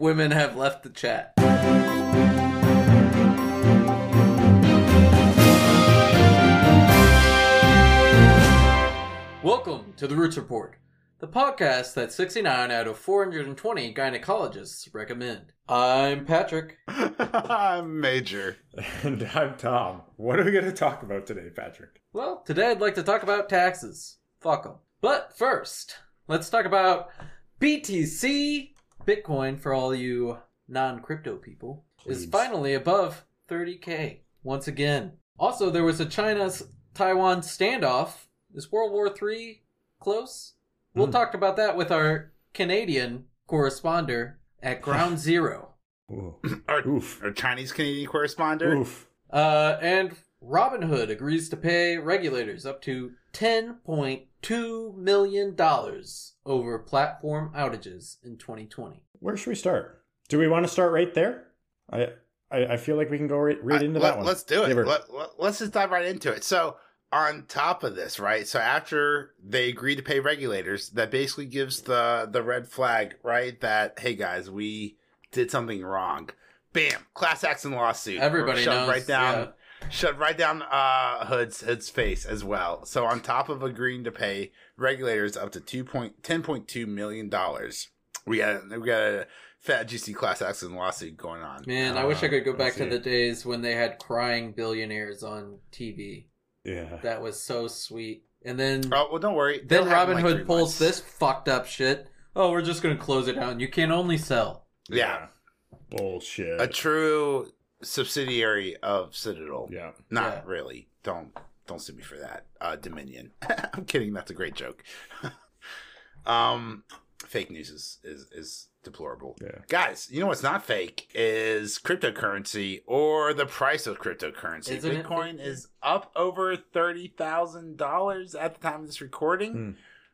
women have left the chat. Welcome to the Roots Report, the podcast that 69 out of 420 gynecologists recommend. I'm Patrick. I'm Major. And I'm Tom. What are we going to talk about today, Patrick? Well, today I'd like to talk about taxes. Fuck them. But first, let's talk about BTC. Bitcoin, for all you non crypto people, is finally above 30k once again. Also, there was a China Taiwan standoff. Is World War III close? We'll Hmm. talk about that with our Canadian correspondent at Ground Zero. Our, Oof. our Chinese Canadian correspondent. Oof. Uh, and Robinhood agrees to pay regulators up to $10.2 million over platform outages in 2020. Where should we start? Do we want to start right there? I I, I feel like we can go right, right I- into let, that one. Let's do it. Her- Let, let, let's just dive right into it. So, on top of this, right? So after they agree to pay regulators, that basically gives the the red flag, right? That hey guys, we did something wrong. Bam, class action lawsuit. Everybody knows, right down. Shoved right down uh, Hood's Hood's face as well. So on top of agreeing to pay regulators up to two point ten point two million dollars, we got we got a fat juicy class action lawsuit going on. Man, I wish I could go Uh, back to let's the days when they had crying billionaires on TV. yeah. That was so sweet. And then Oh well, don't worry. then They'll Robin in, like, Hood pulls months. this fucked up shit. Oh, we're just going to close it down. You can only sell. Yeah. Bullshit. a true subsidiary of Citadel. yeah. Not Yeah. really. Don't don't sue me for that. Uh, Dominion. I'm kidding. That's a great joke. um, fake news is is is deplorable. Yeah. Guys, you know what's not fake is cryptocurrency or the price of cryptocurrency. Isn't Bitcoin fake? is up over thirty thousand dollars at the time of this recording. Hmm.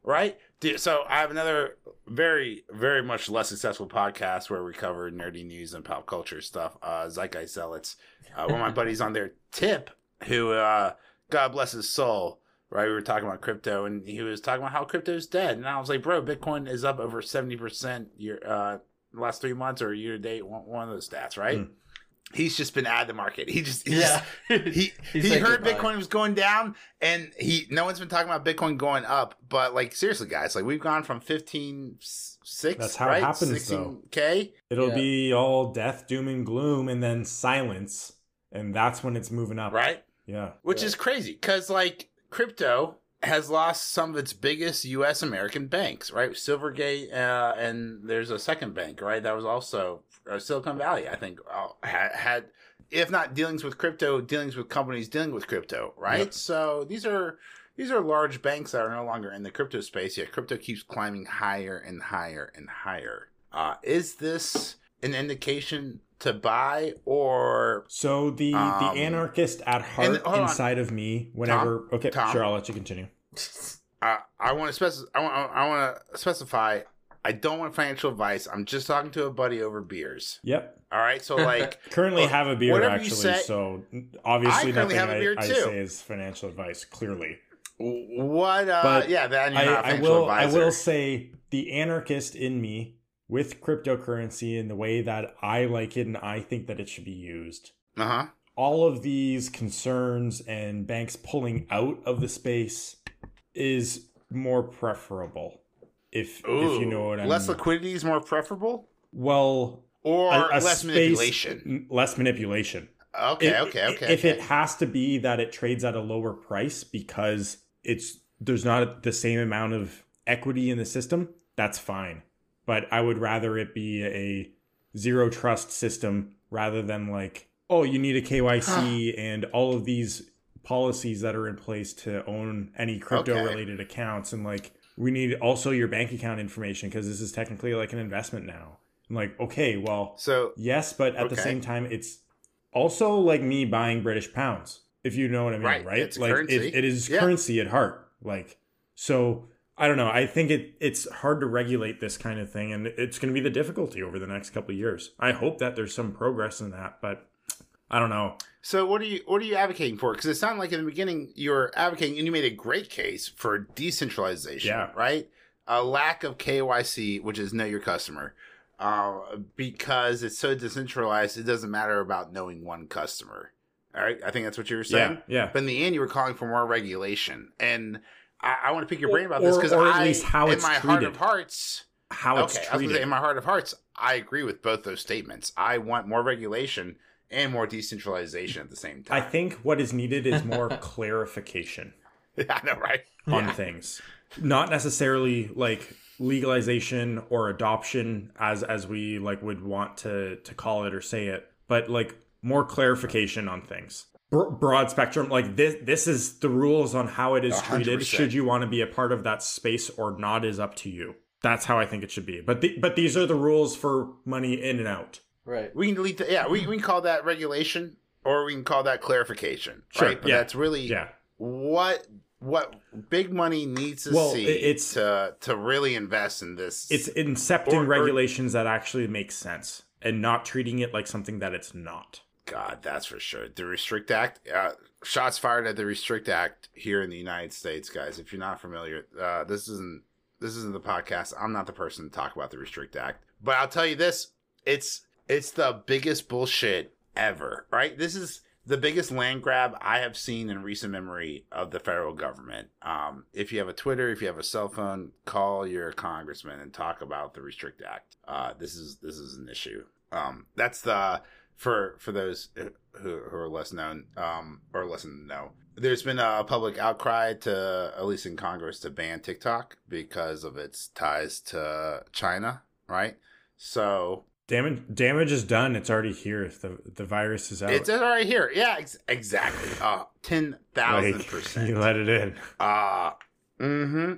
Right? So I have another very, very much less successful podcast where we cover nerdy news and pop culture stuff. Uh Zeitgeist Zealots. Uh, one of my buddies on there, Tip, who uh God bless his soul. Right, we were talking about crypto, and he was talking about how crypto's dead, and I was like, "Bro, Bitcoin is up over seventy percent year uh last three months or year to date, one, one of those stats, right?" Hmm. He's just been out of the market. He just, he Yeah. he He he said heard goodbye. Bitcoin was going down, and he no one's been talking about Bitcoin going up. But like seriously, guys, like we've gone from fifteen six. That's how it right? happens, though. K. It'll Yeah. be all death, doom, and gloom, and then silence, and that's when it's moving up. Right, Yeah. which Yeah. is crazy because like crypto has lost some of its biggest U.S. American banks. Right, Silvergate, uh, and there's a second bank. Right, that was also uh, Silicon Valley. I think uh, had, had if not dealings with crypto, dealings with companies dealing with crypto. Right, Yep. so these are. These are large banks that are no longer in the crypto space yet. Crypto keeps climbing higher and higher and higher. Uh, is this an indication to buy or So the Um, the anarchist at heart and- hold on. inside of me, whenever okay, Tom? sure, I'll let you continue. I, I want to specify. I want. I want to specify. I don't want financial advice. I'm just talking to a buddy over beers. Yep. All right. So like, Currently Look, have a beer actually, say- so obviously I nothing have a I, beer, I too. say is financial advice. Clearly, what? Uh, But yeah, that I, I will. I will say the anarchist in me with cryptocurrency in the way that I like it and I think that it should be used. Uh huh. All of these concerns and banks pulling out of the space is more preferable. If if you know what I mean. less liquidity is more preferable, well, or a- a less space- manipulation. Less manipulation. Okay. Okay. Okay. If okay. it has to be that it trades at a lower price because it's there's not the same amount of equity in the system, that's fine. But I would rather it be a zero trust system rather than like, oh, you need a KYC and all of these policies that are in place to own any crypto related accounts and like we need also your bank account information because this is technically like an investment now. I'm like, okay, well, so Yes, but at the same time, it's also like me buying British pounds, if you know what I mean, Right, right? it's like. It, it is Yeah. currency at heart. Like so, I don't know. I think it it's hard to regulate this kind of thing, and it's going to be the difficulty over the next couple of years. I hope that there's some progress in that, but I don't know. So what are you what are you advocating for? Because it sounded like in the beginning you were advocating, and you made a great case for decentralization. Yeah. Right. A lack of KYC, which is know your customer. uh, because it's so decentralized. It doesn't matter about knowing one customer. All right, I think that's what you were saying. Yeah, yeah. But in the end, you were calling for more regulation, and I, I want to pick your brain about this because or at I, least how in it's my heart of hearts, How it's okay, I was treated. say, in my heart of hearts, I agree with both those statements. I want more regulation and more decentralization at the same time. I think what is needed is more clarification I know, right? on Yeah. things, not necessarily like legalization or adoption as as we like would want to to call it or say it, but like more clarification on things. Bro- broad spectrum, like this. This is the rules on how it is A hundred treated. Should you want to be a part of that space or not, is up to you. That's how I think it should be. But the, but these are the rules for money in and out. Right. We can delete the yeah. We, we can call that regulation, or we can call that clarification, Sure, right? But yeah. that's really Yeah. what what big money needs to Well, see it- it's- to to really invest in this. It's incepting Or- or- regulations that actually make sense and not treating it like something that it's not. God, that's for sure. The Restrict Act, uh, shots fired at the Restrict Act here in the United States, guys. If you're not familiar, uh, this isn't this isn't the podcast. I'm not the person to talk about the Restrict Act, but I'll tell you this: it's it's the biggest bullshit ever. Right? This is the biggest land grab I have seen in recent memory of the federal government. Um, if you have a Twitter, if you have a cell phone, call your congressman and talk about the Restrict Act. Uh, this is this is an issue. Um, that's the for for those who, who are less known um, or less in know. There's been a public outcry to at least in Congress to ban TikTok because of its ties to China, right? So Damage damage is done. It's already here. The the virus is out. it's already here. Yeah, ex- exactly. Uh, ten thousand Like, percent. You let it in. Uh mm-hmm.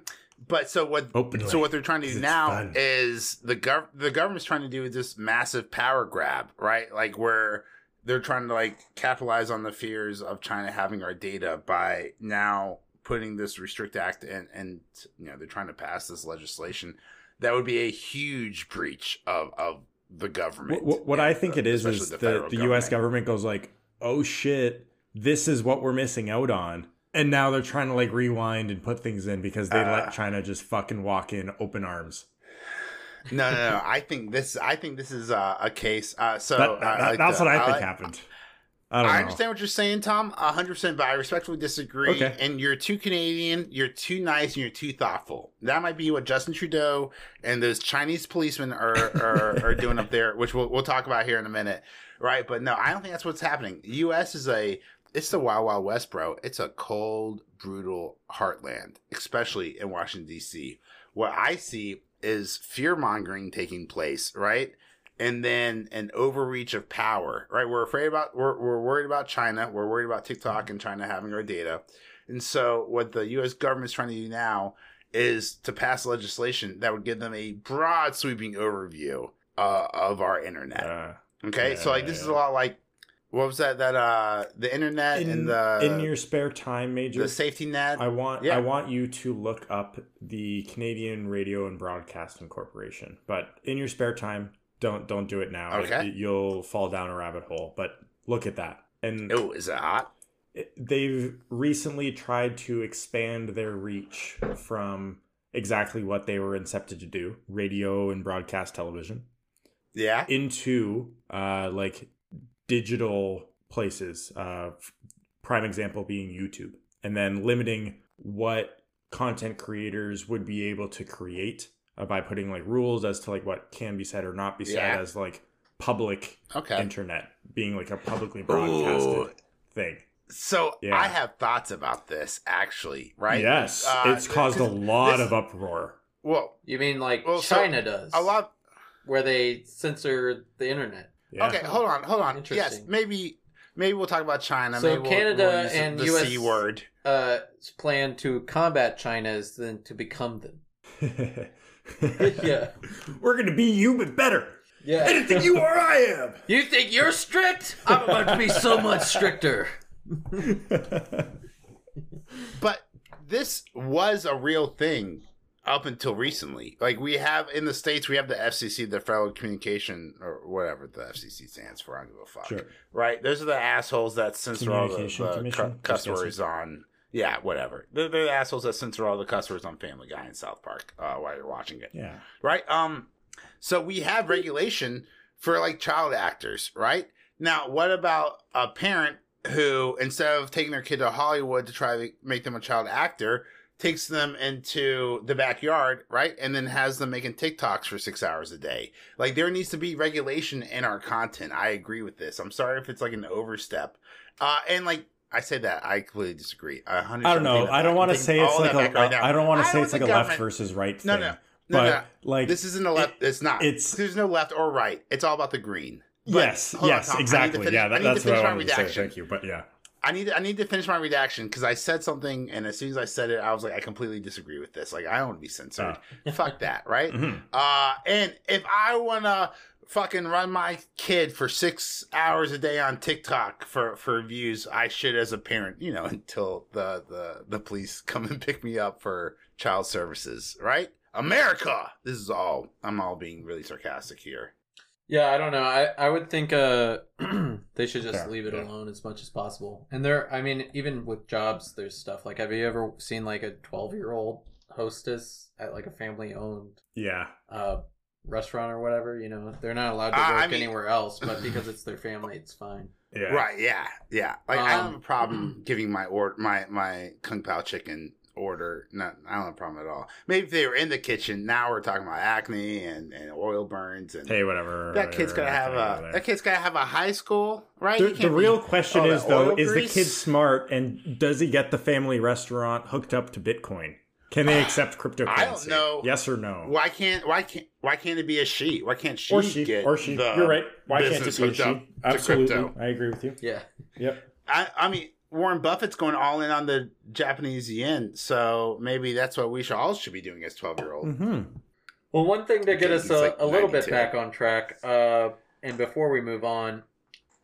But so what Openly. so what they're trying to do now fun. is the gov the government's trying to do this massive power grab, right? Like where they're trying to like capitalize on the fears of China having our data by now putting this restrict act and and you know they're trying to pass this legislation that would be a huge breach of of the government. What, what I think it is is the, federal the U.S. government goes like, "Oh shit, this is what we're missing out on," and now they're trying to like rewind and put things in because they Uh. let China just fucking walk in open arms. No, no, no. I think this. I think this is uh, a case. Uh, so That- uh, that- I like that's the- what I think like- happened. I I understand what you're saying, Tom, hundred percent, but I respectfully disagree. Okay. And you're too Canadian, you're too nice, and you're too thoughtful. That might be what Justin Trudeau and those Chinese policemen are are, are doing up there, which we'll we'll talk about here in a minute, right? But no, I don't think that's what's happening. The U.S. is a it's the wild wild west, bro. It's a cold, brutal heartland, especially in Washington D.C. What I see is fear mongering taking place, right? And then an overreach of power, right? We're afraid about, we're, we're worried about China. We're worried about TikTok and China having our data. And so, what the US government's trying to do now is to pass legislation that would give them a broad, sweeping overview uh, of our internet. Uh, Okay. so, like, this is a lot like, what was that? That, uh, the internet in, and the, in your spare time, Major, the safety net. I want Yeah. I want you to look up the Canadian Radio and Broadcasting Corporation. But in your spare time, don't don't do it now. Okay. It- you'll fall down a rabbit hole. But look at that. And oh, is it hot? it- they've recently tried to expand their reach from exactly what they were incepted to do, radio and broadcast television, Yeah. into uh like digital places. Uh prime example being YouTube. And then limiting what content creators would be able to create uh, by putting like rules as to like what can be said or not be said Yeah. as like public Okay. internet being like a publicly broadcasted Ooh. thing. So Yeah. I have thoughts about this actually, right? Yes, Uh, it's caused a lot this- of uproar. Well, You mean like Well, so, China does? a lot. where they censor the internet. Yeah. Okay, hold on, hold on. Yes, Interesting. maybe maybe we'll talk about China. So maybe we'll- Canada we'll use and the US c word. Uh, plan to combat China is then to become them. Yeah. We're gonna be you, but better. Yeah. Anything you are, I am. You think you're strict? I'm about to be so much stricter. But this was a real thing up until recently. Like we have in the states, we have the FCC, the Federal Communication or whatever the FCC stands for. I don't give a fuck. Sure. Right? Those are the assholes that censor all the, the cu- cuss words on. Yeah, whatever. They're, they're the assholes that censor all the cuss words on Family Guy and South Park uh, while you're watching it. yeah. right? Um, So we have regulation for like child actors, right? Now, what about a parent who, instead of taking their kid to Hollywood to try to make them a child actor, takes them into the backyard, right? And then has them making TikToks for six hours a day. Like, there needs to be regulation in our content. I agree with this. I'm sorry if it's like an overstep. Uh, and like, I say that I completely disagree. I, don't know. I don't want to say it's like a. Right I don't want to say it's like a left versus right. Thing. no, no, but no. like This isn't a left. it- it's not. it's- there's no left or right. It's all about the green. But- yes, on, yes, Tom. I need to exactly. finish- yeah, that, that's what I wanted to say. Thank you, but yeah, I need I need to finish my redaction because I said something, and as soon as I said it, I was like, I completely disagree with this. Like, I don't want to be censored. Fuck that, right? Mhm. Uh, and if I wanna fucking run my kid for six hours a day on TikTok for for views, I should as a parent, you know, until the the the police come and pick me up for child services, right? America. This is all. I'm all being really sarcastic here. Yeah, I don't know. I, I would think uh they should just Fair, leave it yeah. alone as much as possible. And there, I mean, even with jobs, there's stuff like have you ever seen like a 12 year old hostess at like a family owned yeah, uh restaurant or whatever? You know, they're not allowed to Uh, work I mean- anywhere else, but because it's their family, it's fine. yeah. Right? Yeah, yeah. Like I don't Um, have a problem giving my or my my kung pao chicken order. No, I don't have a problem at all. Maybe if they were in the kitchen. Now we're talking about acne and, and oil burns and Hey, whatever. that kid's whatever, gotta have a over that kid's gotta have a high school, right? The, the real be- question all is though, oil is the kid smart and does he get the family restaurant hooked up to Bitcoin? Can they accept cryptocurrency? I don't know. Yes or no? Why can't why can't why can't it be a she? Why can't she or she? get Or she? the You're right. Why can't it business be a hooked she? Absolutely. I agree with you. Yeah. Yep. I, I mean, Warren Buffett's going all in on the Japanese yen, so maybe that's what we should all should be doing as twelve year old. hmm Well, one thing to get us a, like a little bit back on track, uh, and before we move on,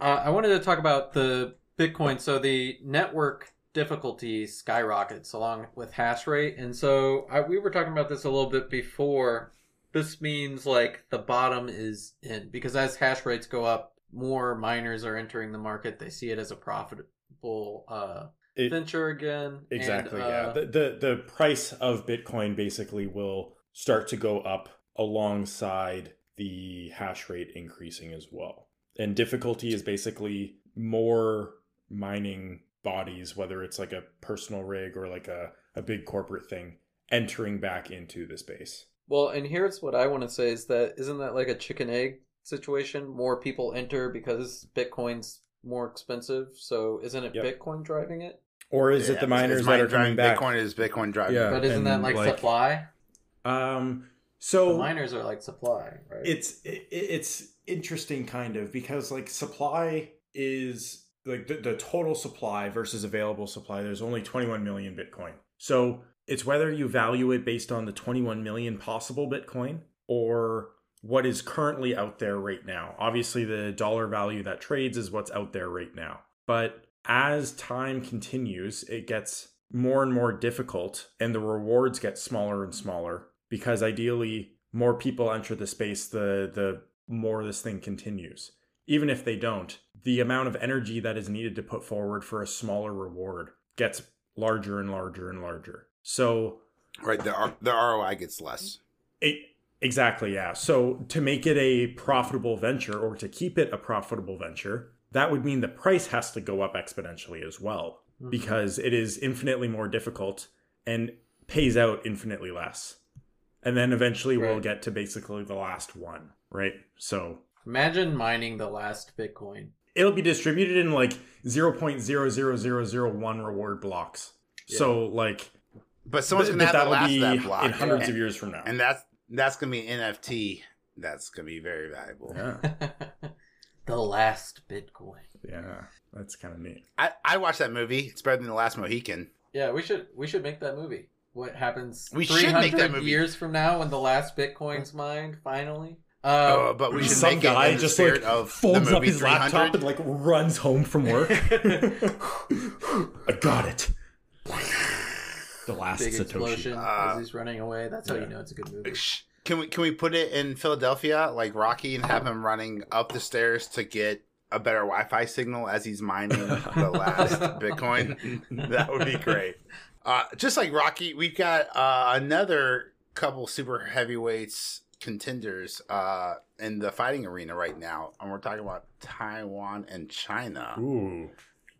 uh, I wanted to talk about the Bitcoin. So the network difficulty skyrockets along with hash rate, and so I, we were talking about this a little bit before. This means like the bottom is in because as hash rates go up, more miners are entering the market. They see it as a profitable uh, It, venture again. and, exactly. uh, yeah. The, the the price of Bitcoin basically will start to go up alongside the hash rate increasing as well. And difficulty is basically more mining bodies, whether it's like a personal rig or like a, a big corporate thing, entering back into the space. Well, and here's what I want to say is that isn't that like a chicken egg situation? More people enter because Bitcoin's more expensive. So isn't it Yep. Bitcoin driving it? Or is Yeah, it the miners mine that are coming driving back? Bitcoin is Bitcoin driving. Yeah. but isn't that like, like- supply? Um, The so miners are like supply, right? it's it, it's interesting kind of because like supply is like the, the total supply versus available supply there's only 21 million bitcoin. So it's whether you value it based on the 21 million possible bitcoin or what is currently out there right now. Obviously the dollar value that trades is what's out there right now. But as time continues it gets more and more difficult and the rewards get smaller and smaller because ideally more people enter the space the the more this thing continues. Even if they don't the amount of energy that is needed to put forward for a smaller reward gets larger and larger and larger so Right, the R- the ROI gets less. it, exactly yeah so to make it a profitable venture or to keep it a profitable venture that would mean the price has to go up exponentially as well Mhm. because it is infinitely more difficult and pays out infinitely less and then eventually we'll get to basically the last one right so Imagine mining the last Bitcoin. It'll be distributed in like 0.00001 reward blocks so like But someone's gonna have that'll last be that block, in hundreds and, of years from now and that's that's gonna be NFT. That's gonna be very valuable. yeah the last Bitcoin. yeah that's kind of neat I I watched that movie. It's better than the last Mohican. Yeah, we should we should make that movie. What happens We should make that 300 movie. years from now when the last Bitcoin's mined finally? Oh, Um, but we should Some make guy it in just spirit like of folds the up movie his laptop and like runs home from work. I got it. The last big Satoshi. explosion Uh, as he's running away. That's how you know it's a good movie. Can we can we put it in Philadelphia like Rocky and have him running up the stairs to get a better Wi-Fi signal as he's mining the last Bitcoin? that would be great. Uh, just like Rocky, we've got uh, another couple super heavyweights contenders uh, in the fighting arena right now, and we're talking about Taiwan and China. Ooh.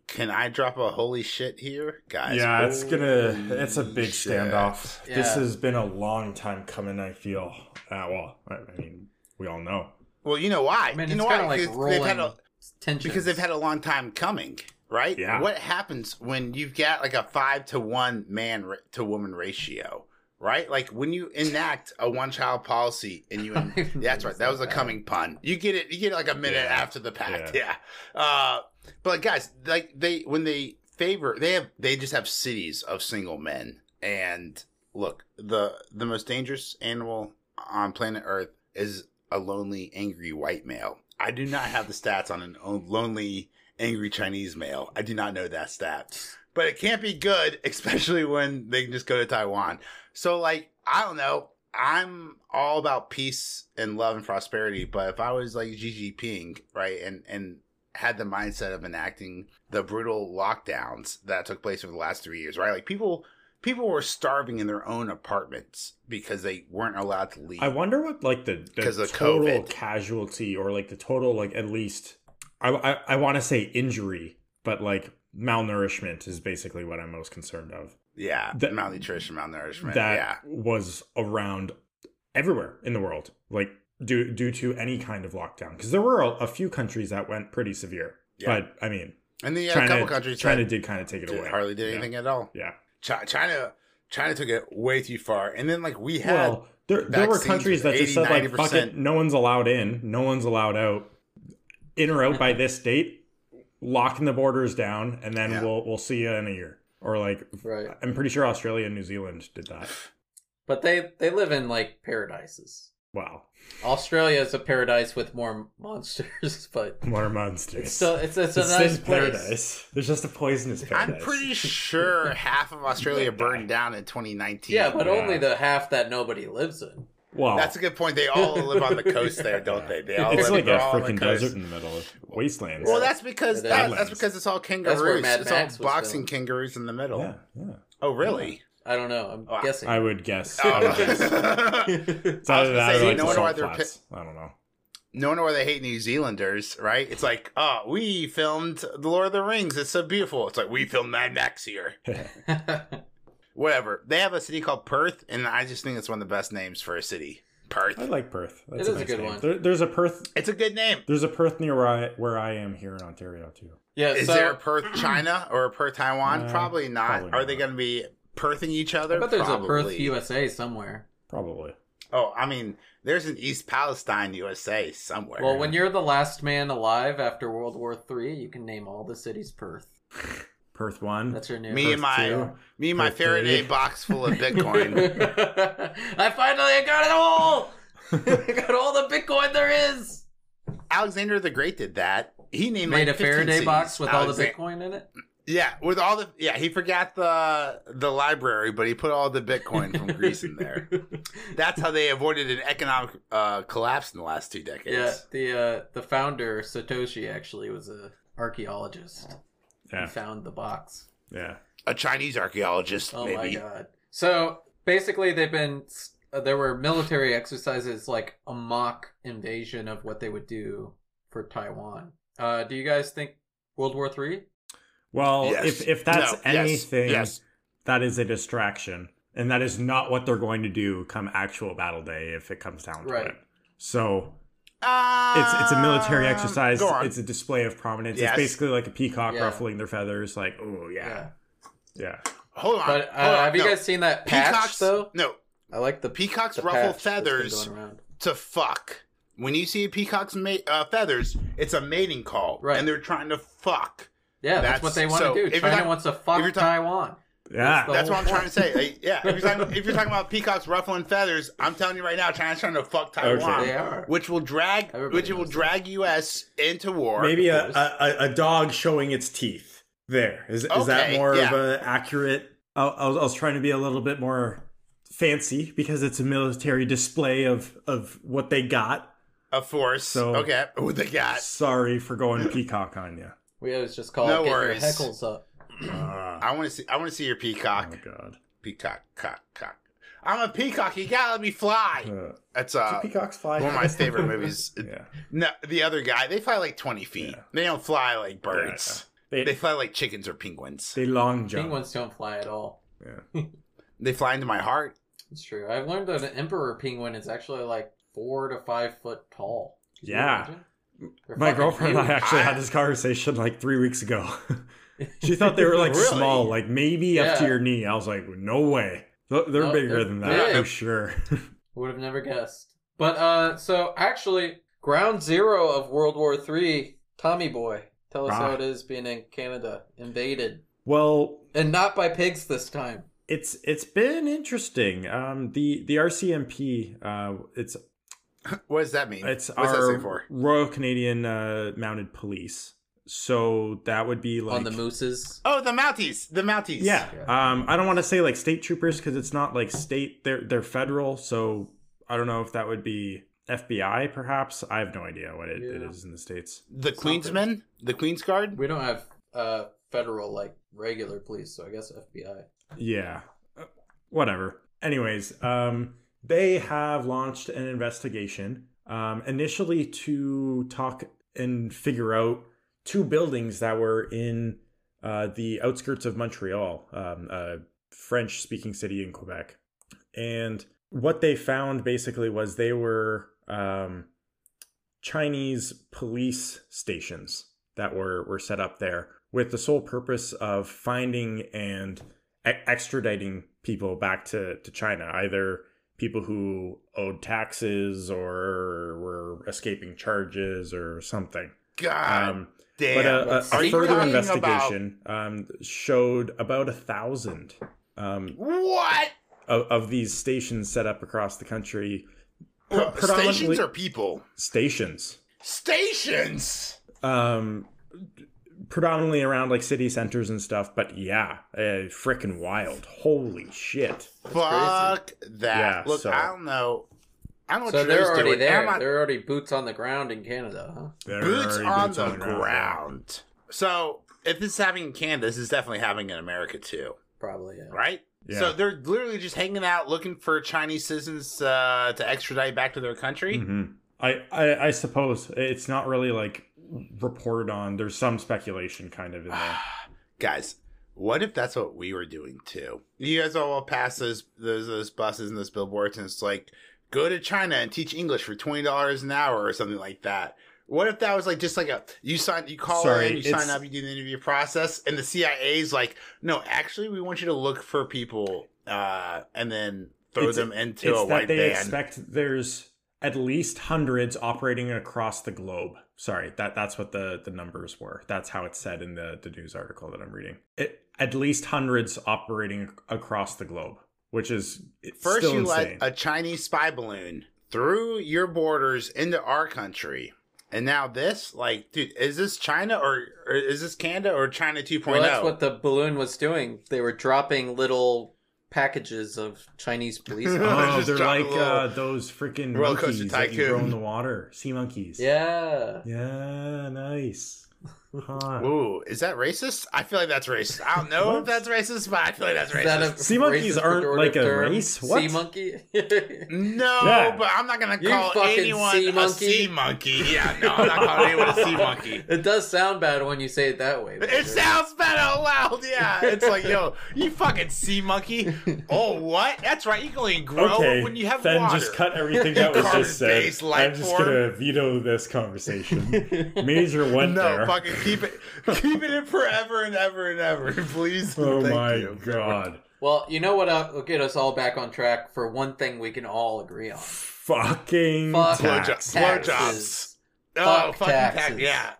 Can I drop a holy shit here, guys? Yeah, it's gonna. It's a big shit. standoff. This has been a long time coming. I feel. Uh, well, I I mean, we all know. Well, you know why? I mean, you know kind why? like Because they've had a, tension because they've had a long time coming, right? Yeah. What happens when you've got like a five to one man ra- to woman ratio, right? Like when you enact a one child policy and you, that's right, that was a coming pun. You get it, you get it like a minute Yeah. after the fact, yeah. Uh, but guys, like they when they favor, they have they just have cities of single men. And look, the the most dangerous animal on planet Earth is a lonely, angry white male. I do not have the stats on a lonely, angry Chinese male. I do not know that stat. But it can't be good, especially when they can just go to Taiwan. So, like, I don't know. I'm all about peace and love and prosperity. But if I was like Xi Jinping, right, and and had the mindset of enacting the brutal lockdowns that took place over the last three years, right? Like people people were starving in their own apartments because they weren't allowed to leave. I wonder what like the, the total COVID. casualty or like the total like at least I I, I want to say injury, but like malnourishment is basically what I'm most concerned of. Yeah, That- malnutrition, malnourishment. that yeah, was around everywhere in the world, like due due to any kind of lockdown. Because there were a, a few countries that went pretty severe, Yeah. but I mean, and had a uh, China couple countries China did kind of take it away. hardly did Yeah. anything at all. Yeah. Chi- China, China took it way too far, and then like we had Well, there there were countries that just said like, fuck it, no one's allowed in, no one's allowed out, in or out by this date, locking the borders down, and then Yeah. we'll we'll see you in a year. Or like, right. I'm pretty sure Australia and New Zealand did that. But they they live in like paradises. Wow, Australia is a paradise with more monsters, but more monsters. it's still it's it's a It's nice paradise. There's just a poisonous paradise. I'm pretty sure half of Australia burned down in 2019. Yeah, but Yeah. only the half that nobody lives in. Well, that's a good point. They all live on the coast there, don't they? They all it's live like a all on the freaking desert in the middle of wastelands. Well, that's because It that, is. because it's all kangaroos. Mad It's Max all boxing filmed. kangaroos in the middle. yeah, yeah. Oh, really? I don't know. I'm Oh, guessing. I would guess. Oh, I would okay. guess. It's I was that or say, like no wonder why they're flats. I don't know. no wonder why they hate New Zealanders, right? It's like, oh, we filmed The Lord of the Rings. It's so beautiful. It's like we filmed Mad Max here. Whatever. They have a city called Perth, and I just think it's one of the best names for a city. Perth. I like Perth. That's It is a nice good name. one. There, there's a Perth. It's a good name. There's a Perth near where I where I am here in Ontario too. yeah. Is so, there a Perth China or a Perth Taiwan? Uh, probably not. probably Are they going to be Perthing each other? I bet there's probably. a Perth, USA somewhere. Probably. Oh, I mean, there's an East Palestine, USA somewhere. Well, when you're the last man alive after World War Three, you can name all the cities Perth. Perth one. That's your new. me Perth and my two. me and my Perth Faraday three. box full of Bitcoin. I finally got it all. I got all the Bitcoin there is. Alexander the Great did that. He named Made like a Faraday cities. box with all the Bitcoin in it. Yeah, with all the yeah, he forgot the the library, but he put all the Bitcoin from Greece in there. That's how they avoided an economic uh, collapse in the last two decades. yeah, the uh, the founder Satoshi actually was a archaeologist. He Yeah. found the box. Yeah. A Chinese archaeologist, Oh maybe. my god! So basically, they've been uh, there were military exercises like a mock invasion of what they would do for Taiwan. Uh, do you guys think World War Three? Well, Yes. if if that's No, yes, anything, yes. that is a distraction, and that is not what they're going to do come actual battle day if it comes down to Right. it. So Uh, it's it's a military exercise. Go on. It's a display of prominence. Yes. It's basically like a peacock Yeah. ruffling their feathers. Like, oh yeah, yeah. hold on. But hold uh, on. have you No. guys seen that patch peacocks? though? No, I like the peacocks the ruffle patch that's been feathers going around. to fuck. When you see a peacock's ma- uh, feathers, it's a mating call, Right. and they're trying to fuck. Yeah, that's, That's- what they want so to do. if you're China talking- wants to fuck you're Taiwan. Yeah, the That's what I'm trying to say. Like, yeah, if you're, talking, if you're talking about peacocks ruffling feathers, I'm telling you right now, China's trying to fuck oh, Taiwan, They are. which will drag, Everybody which will knows drag U.S. into war. maybe a, a, a dog showing its teeth. There is is that more yeah. of a accurate? I, I, was, I was trying to be a little bit more fancy because it's a military display of of what they got. a force. So- okay, what they got? Sorry for going peacock on you. We always just call No it getting worries. your heckles up. Uh, I want to see. I want to see your peacock. oh peacock. my god. Peacock, cock, cock. I'm a peacock. You gotta let me fly. Uh, That's do uh, peacocks fly? one of my favorite movies. yeah. No, the other guy, they fly like 20 feet. Yeah. They don't fly like birds. They, They fly like chickens or penguins. they long jump. Penguins don't fly at all. Yeah. They fly into my heart. It's true. I've learned that an emperor penguin is actually like four to five foot tall. Could you Yeah. My fucking girlfriend and I actually I- had this conversation like three weeks ago. she thought they were like Really? small, like maybe up to your knee. I was like, no way. They're they're No, bigger they're than that big. for sure. Would have never guessed. But uh, so actually, ground zero of World War Three, Tommy Boy. Tell us Ah. how it is being in Canada, invaded, well, and not by pigs this time. it's it's been interesting. Um, the the RCMP, uh, it's What does that mean? it's What's that our stand for? Royal Canadian uh, Mounted Police. So that would be like on the mooses. Oh, the Mounties. The Mounties. Yeah. Yeah. Um, I don't want to say like state troopers because it's not like state. They're they're federal. So I don't know if that would be FBI. Perhaps I have no idea what it, it Yeah. is in the states. The Queensmen. The Queen's Guard. We don't have uh federal like regular police, so I guess FBI. Yeah. Uh, Whatever. Anyways, um, they have launched an investigation um, initially to talk and figure out two buildings that were in uh, the outskirts of Montreal, um, a French speaking city in Quebec. And what they found basically was they were um, Chinese police stations that were, were set up there with the sole purpose of finding and e- extraditing people back to, to China, either people who owed taxes or were escaping charges or something. God Um, damn. but a, a, a further talking investigation um, showed about a thousand um, What? of, of these stations set up across the country. Pre- stations or people? stations. Stations. Um, predominantly around like city centers and stuff, but yeah, uh, freaking wild. Holy shit. Fuck that. Yeah, Look, so- I don't know. I don't know So what they're already doing. there. Not- They're already boots on the ground in Canada, huh? They're boots on boots the ground, ground. So if this is happening in Canada, this is definitely happening in America too, Probably, yeah. right? Yeah. So they're literally just hanging out looking for Chinese citizens uh, to extradite back to their country. Mhm. I, I I suppose it's not really like reported on. There's some speculation kind of in there. Guys, what if that's what we were doing too? You guys all pass those those those buses and those billboards, and it's like go to China and teach English for twenty dollars an hour or something like that. What if that was like just like a you sign you call Sorry, in, you sign up, you do the interview process, and the CIA's like, no, actually, we want you to look for people, uh, and then throw them into it's a that white they van. expect there's at least hundreds operating across the globe. Sorry, that that's what the the numbers were. That's how it's said in the the news article that I'm reading. It, at least hundreds operating across the globe, which is First, still you insane. let a Chinese spy balloon through your borders into our country. And now this, like, dude, is this China or, or is this Canada or China 2.0? Well, that's what the balloon was doing. They were dropping little packages of Chinese police. Oh, Just they're like uh, those freaking roller coaster monkeys that you throw in the water. Sea monkeys. yeah. Yeah, nice. Huh. Ooh, is that racist? I feel like that's racist. I don't know if that's racist, but I feel like that's Is that racist. Sea monkeys racist aren't like a term? race? What? Sea monkey? no, Yeah. but I'm not gonna You call anyone sea a monkey. sea monkey. Yeah, no, I'm not calling anyone a sea monkey. it does sound bad when you say it that way. but It there- sounds bad out loud, yeah. It's like, yo, you fucking sea monkey. Oh, what? That's right. You can only grow Okay, when you have then water. just cut everything that was just said. I'm just form. gonna veto this conversation. Major went no, there. fucking keep it, keep it in forever and ever and ever, please. Oh Thank my you. god. Well, you know what uh, will get us all back on track for one thing we can all agree on. Fucking Fuck tax. Blowjobs. Taxes. Oh, Fuck fucking tax. taxes. Yeah.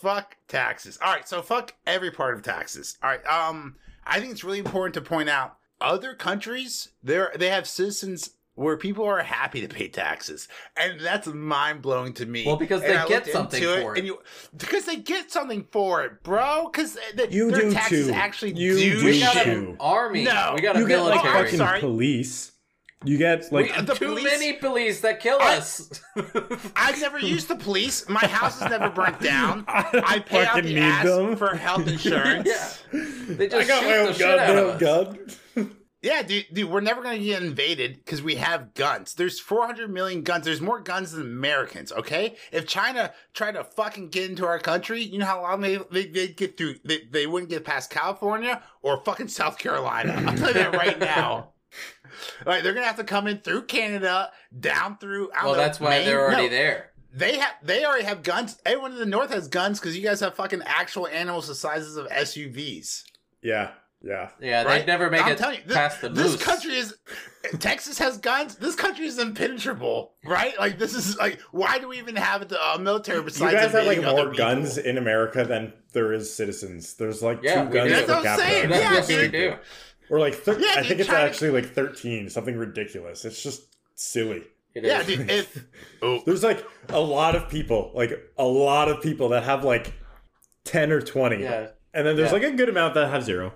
Fuck taxes. All right, so fuck every part of taxes. All right. Um, I think it's really important to point out other countries there they have citizens where people are happy to pay taxes, and that's mind blowing to me. Well, because And they I get something into for it. and you because they get something for it, bro. Because You their do taxes too. actually You do do We got too. an army. No. we got a You get like Oh, military. fucking sorry. police. You get like we, the too police- many police that kill I- us. I've never used the police. My house has never burnt down. I pay out the need ass them. for health insurance. yeah, they I just got shoot my the own shit out of us. gun. Yeah, dude, dude, we're never gonna get invaded because we have guns. There's 400 million guns. There's more guns than Americans. Okay, if China tried to fucking get into our country, you know how long they they would get through? They, they wouldn't get past California or fucking South Carolina. I'll tell you that right now. Like they're gonna have to come in through Canada, down through. I Well, know, that's why Maine. they're already No, there. They have. They already have guns. Everyone in the north has guns because you guys have fucking actual animals the sizes of SUVs. Yeah, yeah. Yeah, Right? they'd never make I'm it telling you, this, past the this moose. country is Texas has guns. This country is impenetrable, right? Like this is like why do we even have a uh, military besides You guys have like invading other more guns people? in America than there is citizens. There's like Yeah, two we guns do. per That's what I'm capita. saying. That's Yeah, what we dude. do. Or like, thir- Yeah, I think it's China- actually like 13, something ridiculous. It's just silly. It Yeah, dude. If oh, There's like a lot of people, like a lot of people that have like 10 or 20. Yeah. And then there's Yeah. like a good amount that have zero.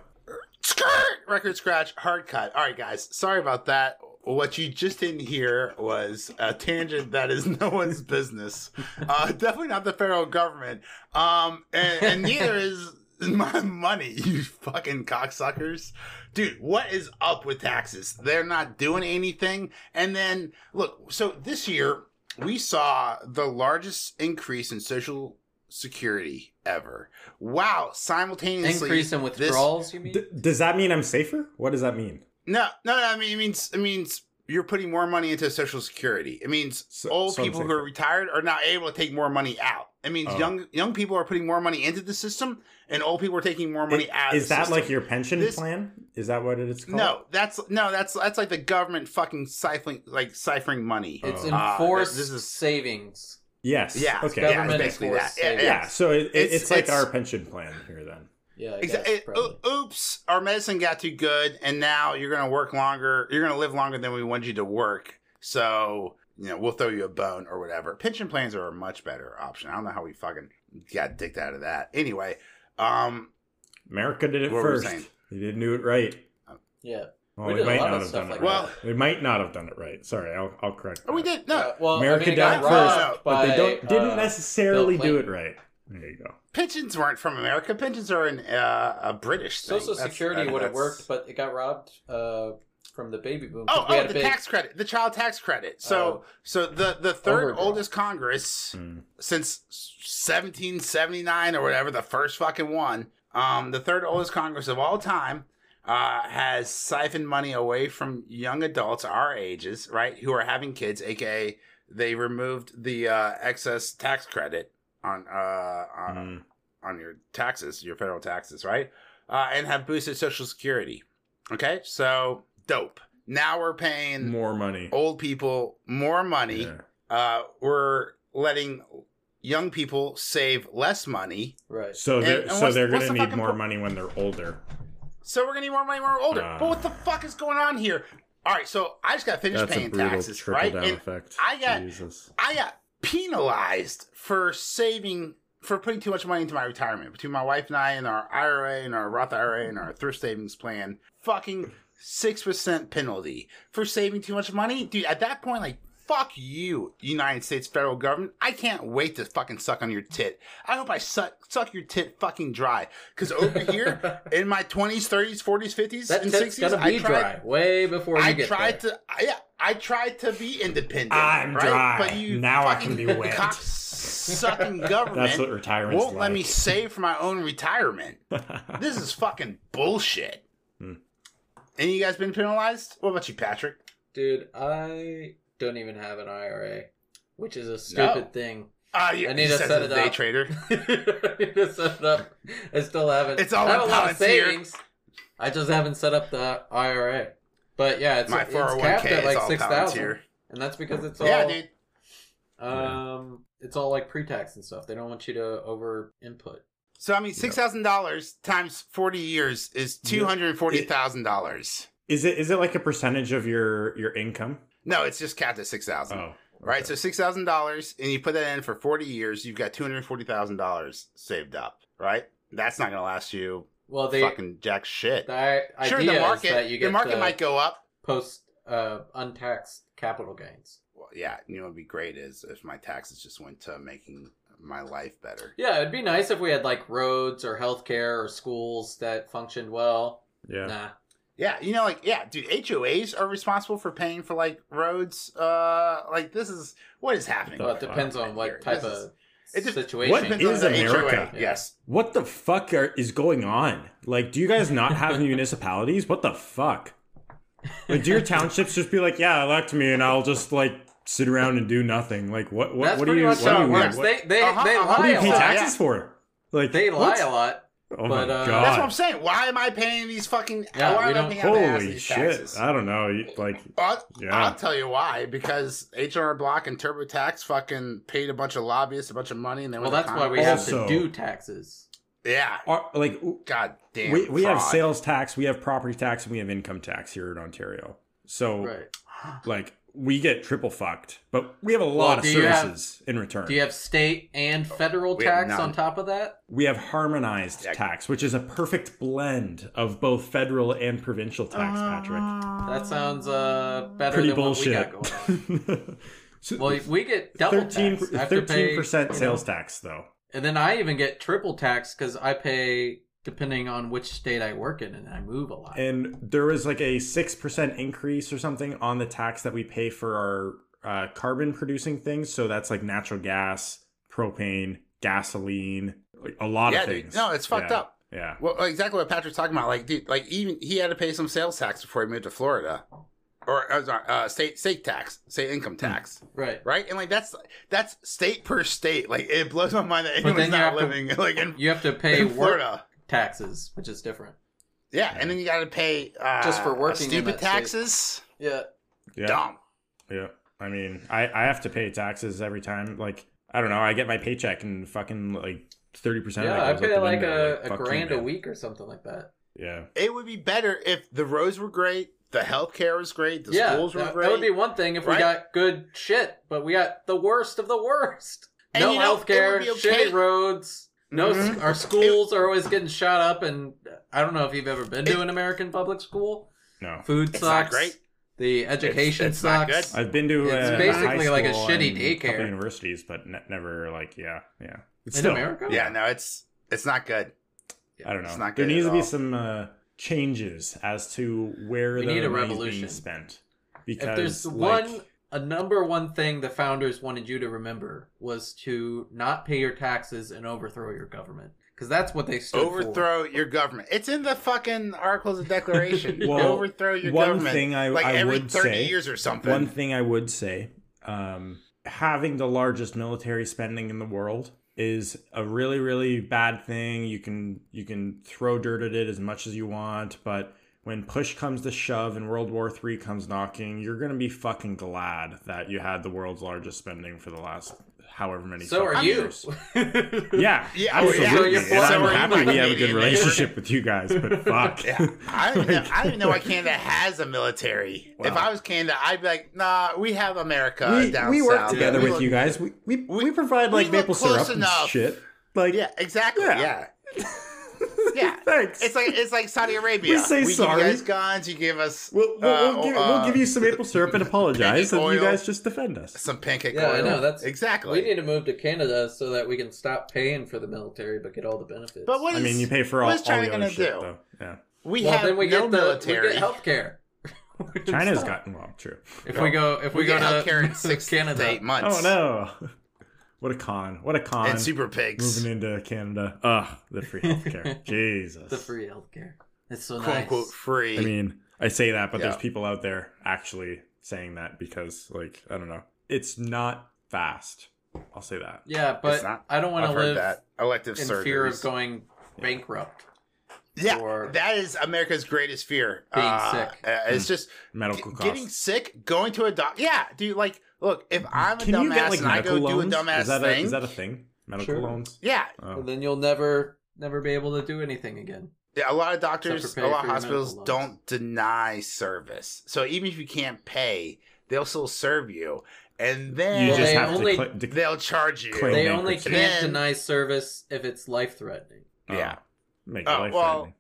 Record scratch hard cut. All right, guys. Sorry about that. What you just didn't hear was a tangent that is no one's business. Uh, definitely not the federal government. Um, and, and neither is my money, you fucking cocksuckers. Dude, what is up with taxes? They're not doing anything. And then, look, so this year we saw the largest increase in social security ever. Wow. Simultaneously, Increase in this- withdrawals, you mean? D- does that mean I'm safer? What does that mean? No, no, no. I mean, it means it means you're putting more money into Social Security. It means So- old so people who are retired are not able to take more money out. It means Oh. young young people are putting more money into the system, and old people are taking more money out. Is of the that system. like your pension This- plan? Is that what it is called? No, that's no, that's that's like the government fucking siphoning like ciphering money. It's Oh. Uh, enforced this is- savings. Yes. Yeah, Okay. yeah, Government it's basically that. Yeah, savings. Yeah. So it, it- It's- it's, like it's- our pension plan here then. Yeah. Exactly. It- o- oops, our medicine got too good, and now you're gonna work longer. You're gonna live longer than we want you to work. So you know we'll throw you a bone or whatever. Pension plans are a much better option. I don't know how we fucking got dicked out of that. Anyway, um, America did it What first. saying? They didn't do it right. yeah. Well, We we, might not have done like it that. right. They might not have done it right. Sorry, I'll, I'll correct. oh, we that. did no. Uh, well, America I mean, it did got first, but they don't didn't uh, necessarily do it right. There you go. pensions weren't from America. Pensions are in uh, a British. Thing. Social That's- Security would have worked, but it got robbed uh, from the baby boom. 'cause Oh, we oh, had the big- tax credit, the child tax credit. So, Oh. so the the third Overdraft. oldest Congress Hmm. since 1779 or whatever, the first fucking one, um, the third oldest Congress of all time, uh, has siphoned money away from young adults our ages, right, who are having kids, aka they removed the uh, excess tax credit on uh on, Mm. on your taxes, your federal taxes, right? Uh, and have boosted Social Security. Okay, so dope. Now we're paying More money. old people more money. Yeah. Uh, we're letting young people save less money. Right. So they're so they're what's gonna the need more pro- money when they're older. So we're gonna need more money when we're older. Ah. but what the fuck is going on here? All right, so I just got finished paying taxes, right? down And effect. I got- Jesus. I got penalized for saving for putting too much money into my retirement between my wife and I and our IRA and our Roth IRA and our thrift savings plan. Fucking six percent penalty for saving too much money, dude. At that point, like. Fuck you, United States federal government. I can't wait to fucking suck on your tit. I hope I suck suck your tit fucking dry. Cause over here in my twenties, thirties, forties, fifties, and sixties, I tried dry way before you I tried there. to, yeah, I tried to be independent. I'm right? dry. But you Now I can be wet. Sucking government That's what retirement won't let me save for my own retirement. This is fucking bullshit. Hmm. And you guys been penalized? What about you, Patrick? Dude, I don't even have an IRA, which is a stupid No. thing. You I need to says set it a day up. trader. I need to set it up. I still haven't. It's all I have in a lot of Palantir. savings. I just haven't set up the IRA. But yeah, it's, My 401k capped at like six thousand, Palantir. and that's because it's all Yeah, dude. um, it's all like pre-tax and stuff. They don't want you to over input. So I mean, six thousand dollars times forty years is two hundred forty thousand dollars. Is it is it like a percentage of your your income? No, it's just capped at six thousand. Oh, Right, so six thousand dollars, and you put that in for forty years, you've got two hundred forty thousand dollars saved up. Right, that's not gonna last you Well, they fucking jack shit. the i- Sure, the market, that you get the market to might go up. post uh, untaxed capital gains. Well, yeah, you know, what'd be great is if my taxes just went to making my life better. Yeah, it'd be nice if we had like roads or healthcare or schools that functioned well. yeah. Nah, Yeah, you know, like yeah, dude, HOAs are responsible for paying for like roads. Uh, like this is what is happening. Well, it depends on Here, type this of it de- situation. What depends is on the America? HOA. Yes. What the fuck are, is going on? Like, do you guys not have municipalities? What the fuck? Like, do your townships just be like, yeah, elect me, and I'll just like sit around and do nothing? Like, what? What? That's what do pretty you? much What how do it you? works. What, They they Uh-huh, they uh-huh. what do you a pay lot. taxes for? Like, They lie what? a lot. Oh but, my uh, god! That's what I'm saying. Why am I paying these fucking? Yeah, why we am I don't- paying out my Holy these shit! taxes? I don't know. Like, I'll, Yeah. I'll tell you why. Because H&R Block and TurboTax fucking paid a bunch of lobbyists a bunch of money, and then Well, that's why we Also- have to do taxes. Yeah. are, like God damn. we we have sales tax, we have property tax, and we have income tax here in Ontario. So, Right. like, we get triple fucked, but we have a lot of do you have- services in return. Do you have state and federal We have tax on top of that? We have harmonized Yeah. tax, which is a perfect blend of both federal and provincial tax, Patrick. That sounds uh better Pretty than bullshit. what we got going on. Well, we get double 13 tax. I have to pay, percent you know, sales tax, though. and then I even get triple tax because I pay depending on which state I work in, and I move a lot. And there was like a 6% increase or something on the tax that we pay for our uh, carbon producing things. So that's like natural gas, propane, gasoline, like a lot Yeah, of dude. things. No, it's fucked Yeah. up. Yeah. Well, exactly what Patrick's talking about. Like, dude, like even he had to pay some sales tax before he moved to Florida, or uh, uh, state state tax, state income Hmm. tax, right. right? And like that's that's state per state. Like it blows my mind that anyone's you not have to- living like in, You have to pay in work Florida. Taxes, which is different. Yeah, and then you got to pay uh, Just for working stupid that state. taxes. Yeah. Yeah. Dumb. Yeah. I mean, I, I have to pay taxes every time. Like, I don't know. I get my paycheck and fucking like 30% Yeah, I pay like window. a, a fuck you, grand a week or something like that. Yeah. It would be better if the roads were great, the healthcare was great, the yeah, schools were that, great. that would be one thing if we got good shit, but we got the worst of the worst. And no you know, healthcare, it okay- shitty roads. No, s Mhm. our schools are always getting shot up, and I don't know if you've ever been to an American public school. No. Food It's sucks. not great. The education it's not sucks. good. I've been to It's uh, basically high like a shitty and daycare. couple universities, but ne- never like yeah, yeah. It's In still, America? Yeah, no, it's it's not good. I don't know. It's not there needs at to be all. some uh, changes as to where We the need a revolution. being spent. If Because there's like, one, a number one thing the founders wanted you to remember was to not pay your taxes and overthrow your government, because that's what they stood for. Overthrow your government. It's in the fucking Articles of Declaration. Well, Overthrow your one government. thing I- like I every would thirty say- years or something. One thing I would say, um, having the largest military spending in the world is a really really bad thing. You can you can throw dirt at it as much as you want, but when push comes to shove and World War III comes knocking, you're gonna be fucking glad that you had the world's largest spending for the last however many. So are fucking you. years. Yeah, Yeah, absolutely. yeah. So you're I'm so happy my we have a good relationship with you guys, but fuck. Yeah, I don't, even know, I don't even know why Canada has a military. If I was Canada, I'd be like, nah, we have America we, down we work south. together We with look- you guys. We we, we, we- provide like look maple syrup enough. and shit. Like Yeah, exactly. Yeah. Yeah. Yeah. thanks. It's like it's like Saudi Arabia. We say give sorry. you guys guns. You give us we'll, we'll, uh, we'll, give, uh, we'll give you some maple syrup and apologize, and you guys just defend us. some pancake Yeah, I know, that's- exactly. we need to move to Canada so that we can stop paying for the military but get all the benefits. but what I mean, you pay for all, what is all China the other gonna shit, do? though. Yeah, we well, have then we no get the military. we get healthcare. China's gotten well, true. If we go, if we, we go to healthcare in six Canada, to eight months. Oh no, what a con! What a con! And super pigs. moving into Canada. Ugh, the free healthcare. Jesus. the free healthcare. It's so quote nice. unquote free. I mean, I say that, but there's people out there actually saying that because, like, I don't know, it's not fast. I'll say that. yeah, but not- I don't want I've to heard live that elective in surgeries. fear of going bankrupt. Yeah, or- that is America's greatest fear. Being Uh, sick. uh, it's just Medical g- costs. getting sick, going to a doc. Yeah, dude. Like, look, if I'm a Can you dumbass get like and I go loans? do a dumbass is that thing, is that a thing? Medical Sure. loans? yeah, Oh. And then you'll never, never be able to do anything again. yeah, a lot of doctors, a lot of hospitals don't deny service. So even if you can't pay, they'll still serve you, and then You just they have only- to cl- dec- they'll charge you. They only can't Then- deny service if it's life threatening. oh, Yeah. make Oh, life well, threatening.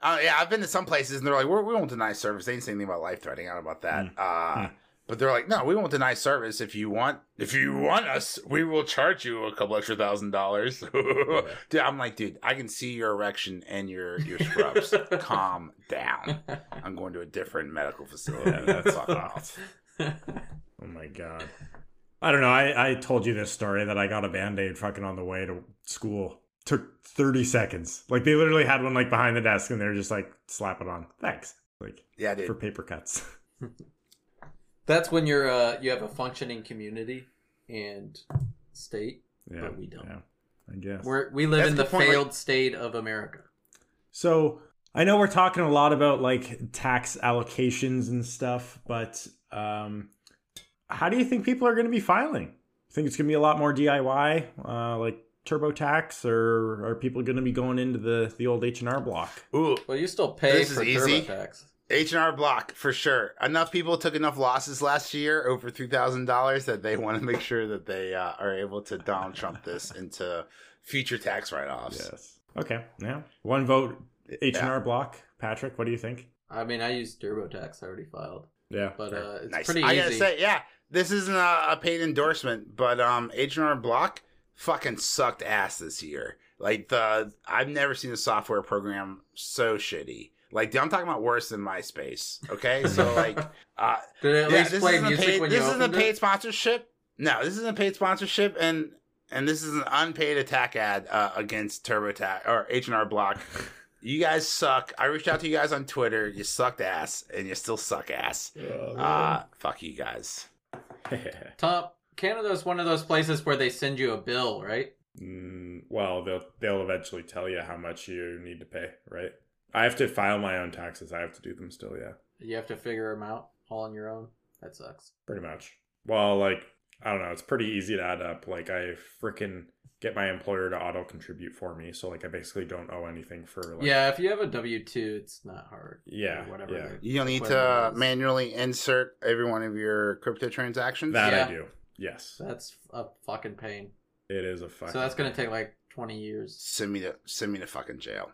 Uh, yeah, I've been to some places and they're like, We're, we won't deny service. They didn't say anything about life threatening. I don't know about that. Uh, But they're like, no, we won't deny service. If you want, if you want us, we will charge you a couple extra thousand dollars. dude, I'm like, dude, I can see your erection and your your scrubs. Calm down. I'm going to a different medical facility. That's off. Oh my god. I don't know. I, I told you this story that I got a band aid fucking on the way to school. Took 30 seconds. Like they literally had one like behind the desk and they're just like, slap it on. Thanks. Like Yeah, dude. for paper cuts. That's when you're uh you have a functioning community and state. Yeah. But we don't. Yeah, I guess. We're we live That's in the the point, like- failed state of America. So I know we're talking a lot about like tax allocations and stuff, but um, how do you think people are going to be filing? Think it's going to be a lot more DIY, uh, like TurboTax, or are people going to be going into the the old H and R Block? Ooh, Well, you still pay This is for easy. TurboTax. H and R Block for sure. Enough people took enough losses last year, over three thousand dollars, that they want to make sure that they uh, are able to Donald Trump this into future tax write-offs. Yes. Okay. Yeah. One vote H and R Block. Patrick, what do you think? I mean, I use TurboTax. I already filed, Yeah. but uh, it's nice. pretty I easy. I gotta say, yeah, this isn't a, a paid endorsement, but um, H and R Block fucking sucked ass this year. Like the, I've never seen a software program so shitty. Like I'm talking about worse than MySpace. Okay, so like, uh, Did it at yeah, least this play isn't a music paid, when this you isn't a paid it? sponsorship. No, this isn't a paid sponsorship, and and this is an unpaid attack ad uh, against TurboTax or H and R Block. You guys suck. I reached out to you guys on Twitter. You sucked ass, and you still suck ass. Uh, fuck you guys. Tom, Canada's one of those places where they send you a bill, right? Mm, well, they'll they'll eventually tell you how much you need to pay, right? I have to file my own taxes. I have to do them still. Yeah. You have to figure them out all on your own. That sucks. Pretty much. Well, like I don't know, it's pretty easy to add up. Like I freaking get my employer to auto contribute for me, so like I basically don't owe anything for like yeah, if you have a W two, it's not hard. Yeah, whatever. yeah. You don't need to is. manually insert every one of your crypto transactions. that Yeah. I do. Yes, That's a fucking pain. it is a fucking. so that's gonna take like twenty years. Send me to send me to fucking jail.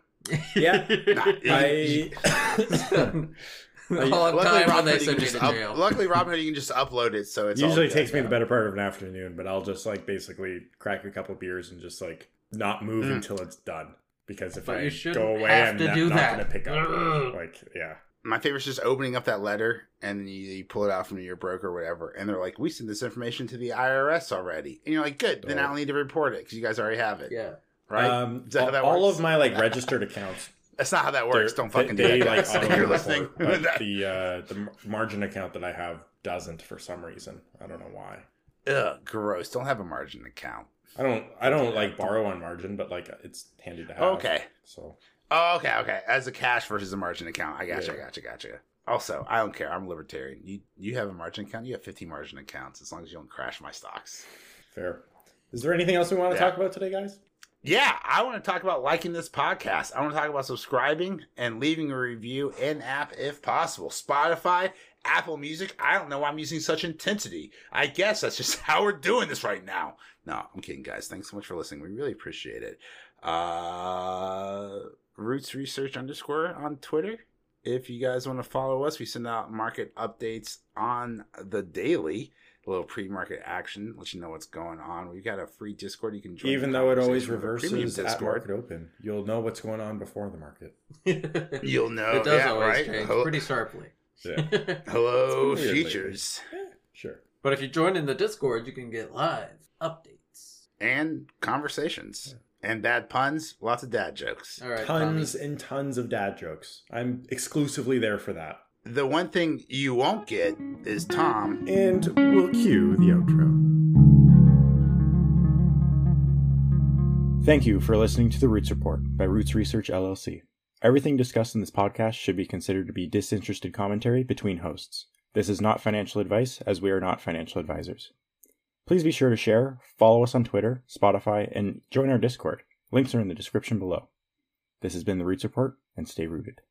Yeah. Nah, I all the Luckily, time when Robinhood, they you send can me just to up- jail. luckily, Robinhood, you can just upload it, so it's It usually all takes me the better part of an afternoon, but I'll just like basically crack a couple beers and just like not move Mm. until it's done. Because if But I you shouldn't go away, I'm to not, not gonna pick up. Like, yeah, My favorite is just opening up that letter and you, you pull it out from your broker or whatever, and they're like, "We sent this information to the IRS already," and you're like, "Good, then I Oh. don't need to report it because you guys already have it." yeah. Right. Um, Is that how that all works? of my like registered accounts That's not how that works. Don't fucking they, do they, that. like guys. auto You're report, listening. but the uh, the margin account that I have doesn't for some reason. I don't know why. Ugh, gross. Don't have a margin account. I don't I don't like borrow on margin, but like it's handy to have. Okay. So Oh, okay, okay. As a cash versus a margin account. I gotcha, Yeah. I gotcha, gotcha. Also, I don't care. I'm libertarian. You you have a margin account. You have 15 margin accounts as long as you don't crash my stocks. fair. Is there anything else we want to Yeah. talk about today, guys? Yeah, I want to talk about liking this podcast. I want to talk about subscribing and leaving a review in app if possible. Spotify, Apple Music. I don't know why I'm using such intensity. I guess that's just how we're doing this right now. No, I'm kidding, guys. Thanks so much for listening. We really appreciate it. Uh, Roots Research underscore on Twitter. If you guys want to follow us, we send out market updates on the daily. A little pre-market action, let you know what's going on. We've got a free Discord you can join. Even though it always conversation. We have a premium reverses at market open, you'll know what's going on before the market. You'll know. It does yeah, always right? change Hello, pretty sharply. Yeah. hello It's been weird features Sure. but if you join in the Discord, you can get live updates. and conversations and bad puns. Lots of dad jokes. All right, Tons Tommy. and tons of dad jokes. I'm exclusively there for that. The one thing you won't get is Tom. And we'll cue the outro. Thank you for listening to the Roots Report by Roots Research LLC. Everything discussed in this podcast should be considered to be disinterested commentary between hosts. This is not financial advice, as we are not financial advisors. Please be sure to share, follow us on Twitter, Spotify, and join our Discord. Links are in the description below. This has been the Roots Report, and stay rooted.